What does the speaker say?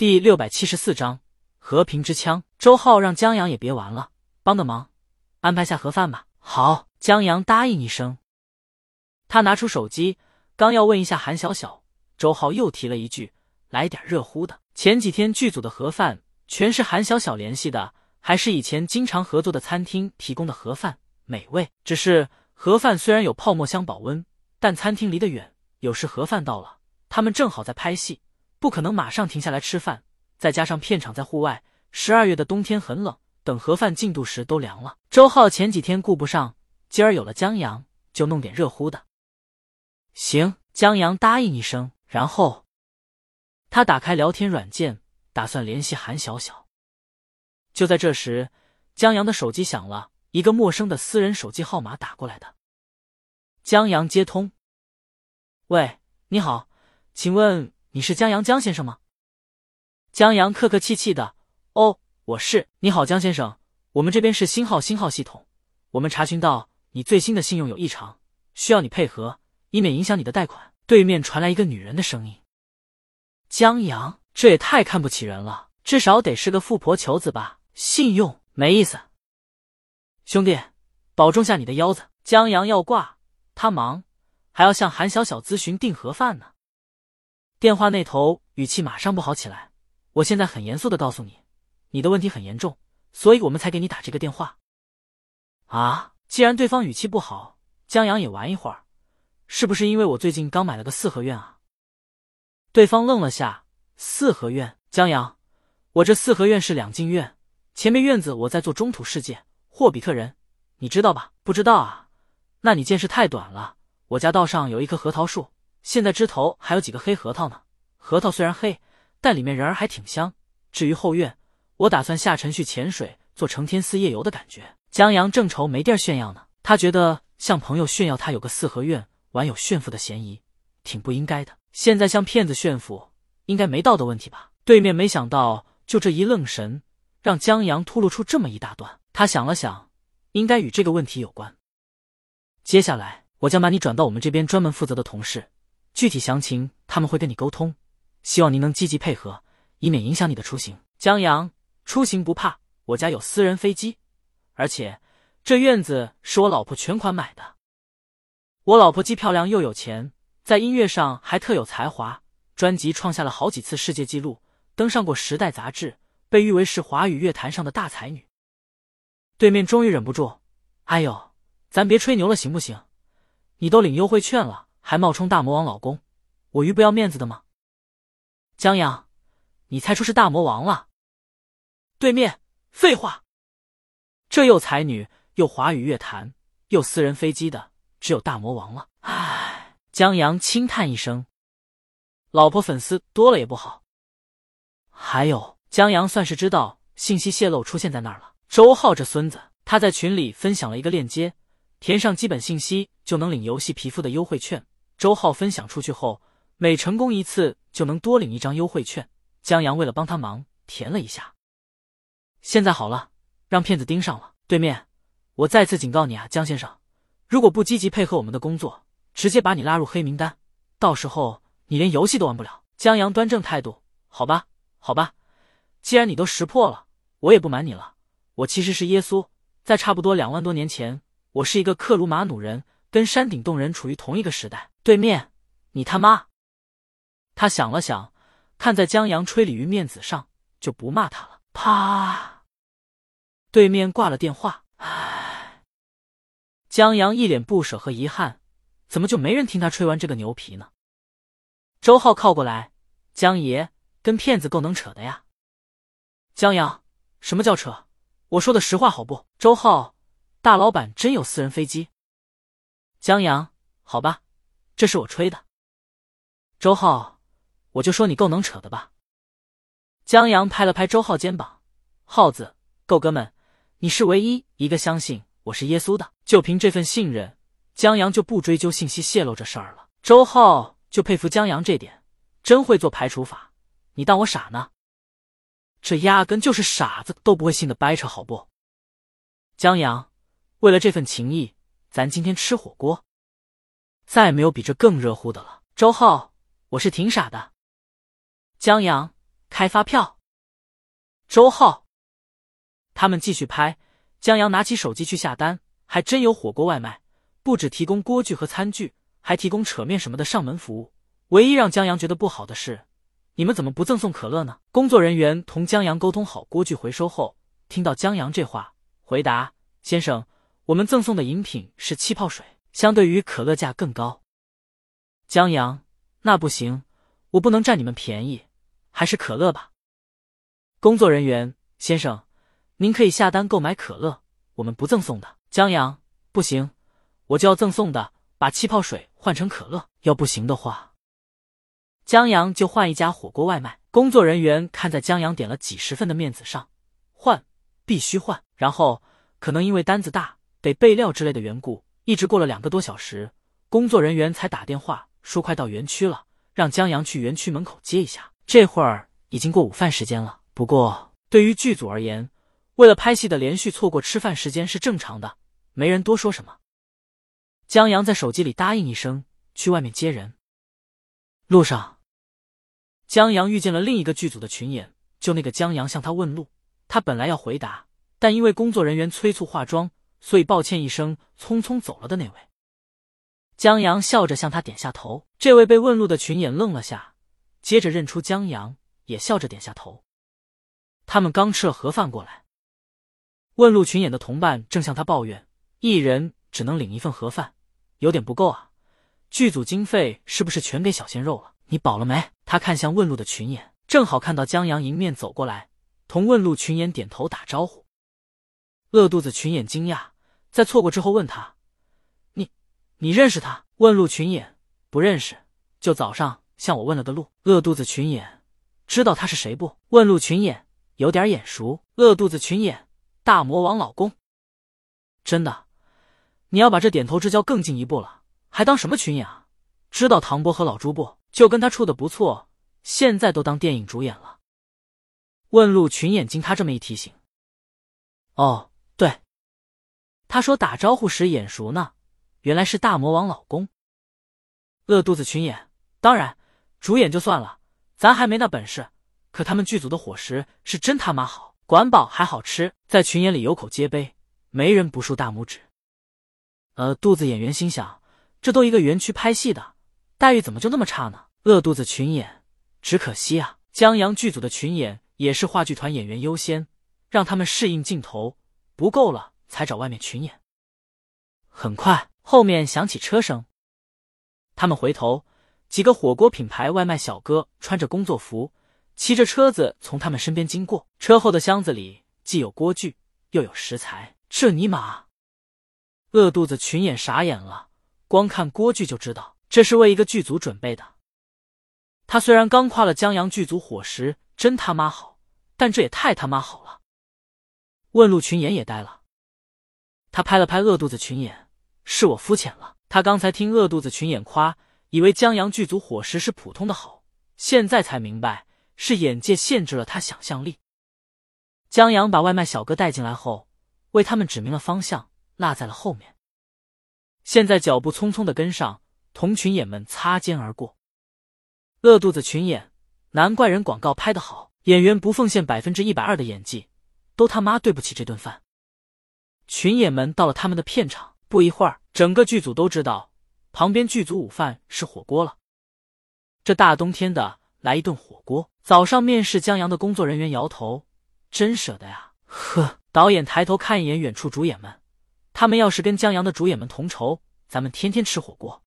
第六百七十四章和平之枪。周浩让江阳也别玩了，帮个忙，安排下盒饭吧。好，江阳答应一声。他拿出手机，刚要问一下韩小小，周浩又提了一句：“来点热乎的。”前几天剧组的盒饭全是韩小小联系的，还是以前经常合作的餐厅提供的盒饭，美味。只是盒饭虽然有泡沫箱保温，但餐厅离得远，有时盒饭到了，他们正好在拍戏。不可能马上停下来吃饭，再加上片场在户外，十二月的冬天很冷，等盒饭进度时都凉了。周浩前几天顾不上，今儿有了江阳，就弄点热乎的。行，江阳答应一声，然后他打开聊天软件，打算联系韩小小。就在这时，江阳的手机响了，一个陌生的私人手机号码打过来的。江阳接通，喂，你好，请问？你是江阳江先生吗？江阳客客气气的。哦，我是。你好，江先生，我们这边是星号星号系统，我们查询到你最新的信用有异常，需要你配合，以免影响你的贷款。对面传来一个女人的声音。江阳，这也太看不起人了，至少得是个富婆求子吧？信用没意思。兄弟，保重下你的腰子。江阳要挂，他忙，还要向韩小小咨询订盒饭呢。电话那头语气马上不好起来。我现在很严肃的告诉你，你的问题很严重，所以我们才给你打这个电话。啊，既然对方语气不好，江阳也玩一会儿，是不是因为我最近刚买了个四合院啊？对方愣了下，四合院，江阳，我这四合院是两进院，前面院子我在做中土世界，霍比特人，你知道吧？不知道啊？那你见识太短了。我家道上有一棵核桃树。现在枝头还有几个黑核桃呢。核桃虽然黑，但里面仁儿还挺香。至于后院，我打算下沉去潜水，做成天寺夜游的感觉。江阳正愁没地儿炫耀呢，他觉得向朋友炫耀他有个四合院，玩有炫富的嫌疑，挺不应该的。现在向骗子炫富，应该没道德问题吧？对面没想到，就这一愣神，让江阳吐露出这么一大段。他想了想，应该与这个问题有关。接下来，我将把你转到我们这边专门负责的同事。具体详情他们会跟你沟通，希望您能积极配合，以免影响你的出行。江阳，出行不怕，我家有私人飞机，而且这院子是我老婆全款买的。我老婆既漂亮又有钱，在音乐上还特有才华，专辑创下了好几次世界纪录，登上过《时代》杂志，被誉为是华语乐坛上的大才女。对面终于忍不住，哎呦，咱别吹牛了行不行？你都领优惠券了。还冒充大魔王老公，我鱼不要面子的吗？江阳，你猜出是大魔王了？对面，废话，这又才女又华语乐坛又私人飞机的，只有大魔王了。唉，江阳轻叹一声，老婆粉丝多了也不好。还有，江阳算是知道信息泄露出现在那儿了。周浩这孙子，他在群里分享了一个链接，填上基本信息就能领游戏皮肤的优惠券。周浩分享出去后，每成功一次就能多领一张优惠券。江阳为了帮他忙，填了一下。现在好了，让骗子盯上了。对面，我再次警告你啊，江先生，如果不积极配合我们的工作，直接把你拉入黑名单，到时候你连游戏都玩不了。江阳端正态度，好吧，好吧，既然你都识破了，我也不瞒你了，我其实是耶稣，在差不多两万多年前，我是一个克鲁马努人。跟山顶洞人处于同一个时代。对面，你他妈！他想了想，看在江阳吹鲤鱼面子上，就不骂他了。啪！对面挂了电话。唉，江阳一脸不舍和遗憾，怎么就没人听他吹完这个牛皮呢？周浩靠过来，江爷跟骗子够能扯的呀。江阳，什么叫扯？我说的实话好不？周浩，大老板真有私人飞机？江阳，好吧，这是我吹的。周浩，我就说你够能扯的吧。江阳拍了拍周浩肩膀，浩子，够哥们，你是唯一一个相信我是耶稣的。就凭这份信任，江阳就不追究信息泄露这事儿了。周浩就佩服江阳这点，真会做排除法。你当我傻呢？这压根就是傻子都不会信的掰扯，好不？江阳，为了这份情谊。咱今天吃火锅，再没有比这更热乎的了。周浩，我是挺傻的。江阳，开发票。周浩，他们继续拍。江阳拿起手机去下单，还真有火锅外卖，不只提供锅具和餐具，还提供扯面什么的上门服务。唯一让江阳觉得不好的是，你们怎么不赠送可乐呢？工作人员同江阳沟通好锅具回收后，听到江阳这话，回答：“先生，我们赠送的饮品是气泡水，相对于可乐价更高。”江阳，那不行，我不能占你们便宜，还是可乐吧。工作人员先生。您可以下单购买可乐，我们不赠送的。江阳，不行，我就要赠送的，把气泡水换成可乐。要不行的话，江阳就换一家火锅外卖。工作人员看在江阳点了几十份的面子上，换，必须换。然后可能因为单子大，得备料之类的缘故，一直过了两个多小时，工作人员才打电话说快到园区了，让江阳去园区门口接一下。这会儿已经过午饭时间了，不过对于剧组而言。为了拍戏的连续错过吃饭时间是正常的，没人多说什么。江阳在手机里答应一声，去外面接人。路上，江阳遇见了另一个剧组的群演，就那个江阳向他问路，他本来要回答，但因为工作人员催促化妆，所以抱歉一声，匆匆走了的那位。江阳笑着向他点下头。这位被问路的群演愣了下，接着认出江阳，也笑着点下头。他们刚吃了盒饭过来。问路群演的同伴正向他抱怨：“一人只能领一份盒饭，有点不够啊！剧组经费是不是全给小鲜肉了？你饱了没？”他看向问路的群演，正好看到江阳迎面走过来，同问路群演点头打招呼。饿肚子群演惊讶，在错过之后问他：“你，你认识他？”问路群演不认识，就早上向我问了个路。饿肚子群演知道他是谁不？问路群演有点眼熟。饿肚子群演。大魔王老公，真的，你要把这点头之交更进一步了，还当什么群演啊？知道唐波和老朱不？就跟他处的不错，现在都当电影主演了。问路群演经他这么一提醒，哦，他说打招呼时眼熟呢，原来是大魔王老公。饿肚子群演，当然，主演就算了，咱还没那本事，可他们剧组的伙食是真他妈好。管饱还好吃，在群演里有口皆碑，没人不竖大拇指。呃，肚子演员心想，这都一个园区拍戏的，待遇怎么就那么差呢？饿肚子群演，只可惜啊，江阳剧组的群演也是话剧团演员优先，让他们适应镜头，不够了才找外面群演。很快，后面响起车声，他们回头，几个火锅品牌外卖小哥穿着工作服。骑着车子从他们身边经过，车后的箱子里既有锅具又有食材。这尼玛！饿肚子群演傻眼了，光看锅具就知道这是为一个剧组准备的。他虽然刚夸了江阳剧组伙食真他妈好，但这也太他妈好了。问路群演也呆了，他拍了拍饿肚子群演：“是我肤浅了。他刚才听饿肚子群演夸，以为江阳剧组伙食是普通的好，现在才明白。”是眼界限制了他想象力。江阳把外卖小哥带进来后，为他们指明了方向，落在了后面。现在脚步匆匆的跟上，同群演们擦肩而过。饿肚子群演，难怪人广告拍得好，演员不奉献百分之一百二的演技，都他妈对不起这顿饭。群演们到了他们的片场，不一会儿，整个剧组都知道旁边剧组午饭是火锅了。这大冬天的。来一顿火锅。早上面试江阳的工作人员摇头：“真舍得呀。”呵。导演抬头看一眼远处主演们，他们要是跟江阳的主演们同酬，咱们天天吃火锅。